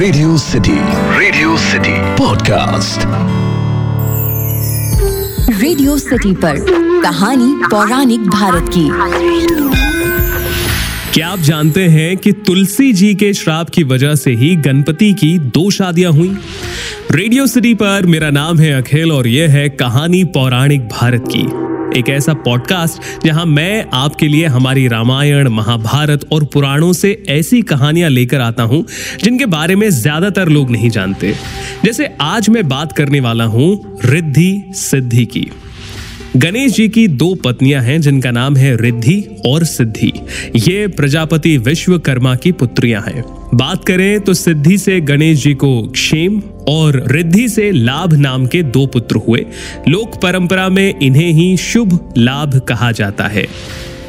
Radio City Radio City podcast Radio City पर कहानी पौराणिक भारत की। क्या आप जानते हैं कि तुलसी जी के श्राप की वजह से ही गणपति की दो शादियाँ हुई? रेडियो सिटी पर मेरा नाम है अखिल और यह है कहानी पौराणिक भारत की। एक ऐसा पॉडकास्ट जहाँ मैं आपके लिए हमारी रामायण, महाभारत और पुराणों से ऐसी कहानियाँ लेकर आता हूँ, जिनके बारे में ज़्यादातर लोग नहीं जानते। जैसे आज मैं बात करने वाला हूँ रिद्धि सिद्धि की। गणेश जी की दो पत्नियाँ हैं, जिनका नाम है रिद्धि और सिद्धि। ये प्रजापति विश्वकर्मा की पुत्रियाँ हैं। बात करें तो सिद्धि से गणेश जी को क्षेम और रिद्धि से लाभ नाम के दो पुत्र हुए। लोक परंपरा में इन्हें ही शुभ लाभ कहा जाता है।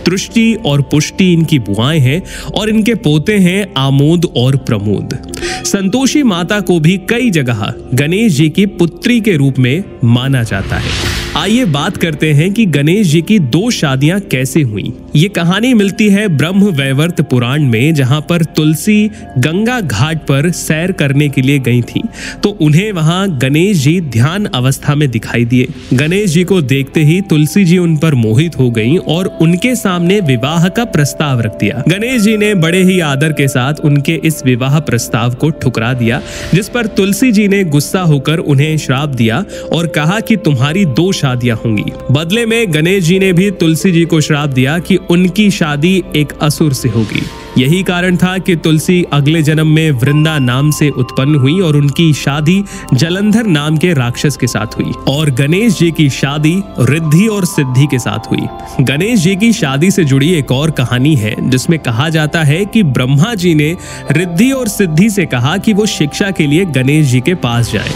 तृष्टि और पुष्टि इनकी बुआएँ हैं और इनके पोते हैं आमोद और प्रमोद। संतोषी माता को भी कई जगह गणेश जी की पुत्री के रूप में माना जाता है। आइए बात करते हैं कि गणेश जी की दो शादियाँ कैसे हुई। ये कहानी मिलती है ब्रह्म वैवर्त पुराण में, जहाँ पर तुलसी गंगा घाट पर सैर करने के लिए गई थी। तो उन्हें वहाँ गणेश जी ध्यान अवस्था में दिखाई दिए। गणेश जी को देखते ही तुलसी जी उन पर मोहित हो गईं और उनके सामने विवाह का प्रस्ताव रख दिया। गणेश जी ने बड़े ही आदर के साथ उनके इस विवाह प्रस्ताव को ठुकरा दिया, जिस पर तुलसी जी ने गुस्सा होकर उन्हें श्राप दिया और कहा कि तुम्हारी दो शादियाँ होंगी। बदले में गणेश जी ने भी तुलसी जी को श्राप दिया कि उनकी शादी एक असुर से होगी। यही कारण था कि तुलसी अगले जन्म में वृंदा नाम से उत्पन्न हुई और उनकी शादी जलंधर नाम के राक्षस के साथ हुई और गणेश जी की शादी रिद्धि और सिद्धि के साथ हुई। गणेश जी की शादी से जुड़ी एक और कहानी है, जिसमें कहा जाता है कि ब्रह्मा जी ने रिद्धि और सिद्धि से कहा कि वो शिक्षा के लिए गणेश जी के पास जाए।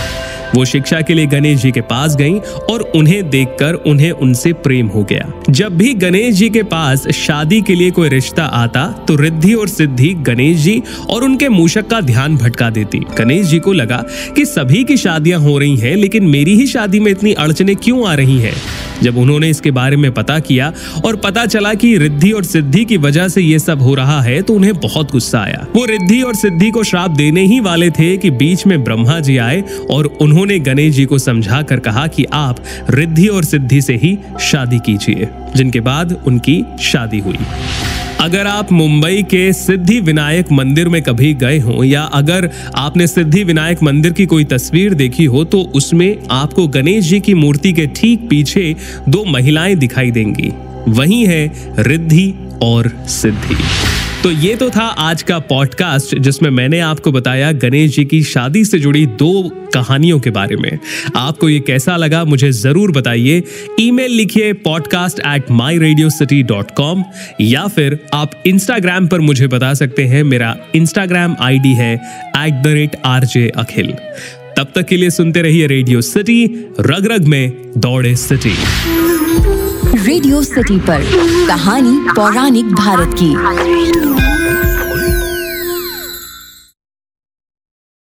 वो शिक्षा के लिए गणेश जी के पास गईं और उन्हें देखकर उन्हें उनसे प्रेम हो गया। जब भी गणेश जी के पास शादी के लिए कोई रिश्ता आता तो रिद्धि और सिद्धि गणेश जी और उनके मूषक का ध्यान भटका देती। गणेश जी को लगा कि सभी की शादियाँ हो रही हैं, लेकिन मेरी ही शादी में इतनी अड़चने क्यों आ रही हैं? जब उन्होंने इसके बारे में पता किया और पता चला कि रिद्धि और सिद्धि की वजह से ये सब हो रहा है तो उन्हें बहुत गुस्सा आया। वो रिद्धि और सिद्धि को श्राप देने ही वाले थे कि बीच में ब्रह्मा जी आए और उन्होंने गणेश जी को समझा कर कहा कि आप रिद्धि और सिद्धि से ही शादी कीजिए, जिनके बाद उनकी शादी हुई। अगर आप मुंबई के सिद्धि विनायक मंदिर में कभी गए हों, या अगर आपने सिद्धि विनायक मंदिर की कोई तस्वीर देखी हो तो उसमें आपको गणेश जी की मूर्ति के ठीक पीछे दो महिलाएँ दिखाई देंगी। वही है रिद्धि और सिद्धि। तो ये तो था आज का पॉडकास्ट जिसमें मैंने आपको बताया गणेश जी की शादी से जुड़ी दो कहानियों के बारे में। आपको ये कैसा लगा मुझे ज़रूर बताइए। ईमेल लिखिए podcast at my radio city dot com या फिर आप इंस्टाग्राम पर मुझे बता सकते हैं। मेरा इंस्टाग्राम आईडी है at the rate R J Akhil तब तक के लिए सुनते रहिए रेडियो सिटी रग रग में दौड़े सिटी रेडियो सिटी पर कहानी पौराणिक भारत की।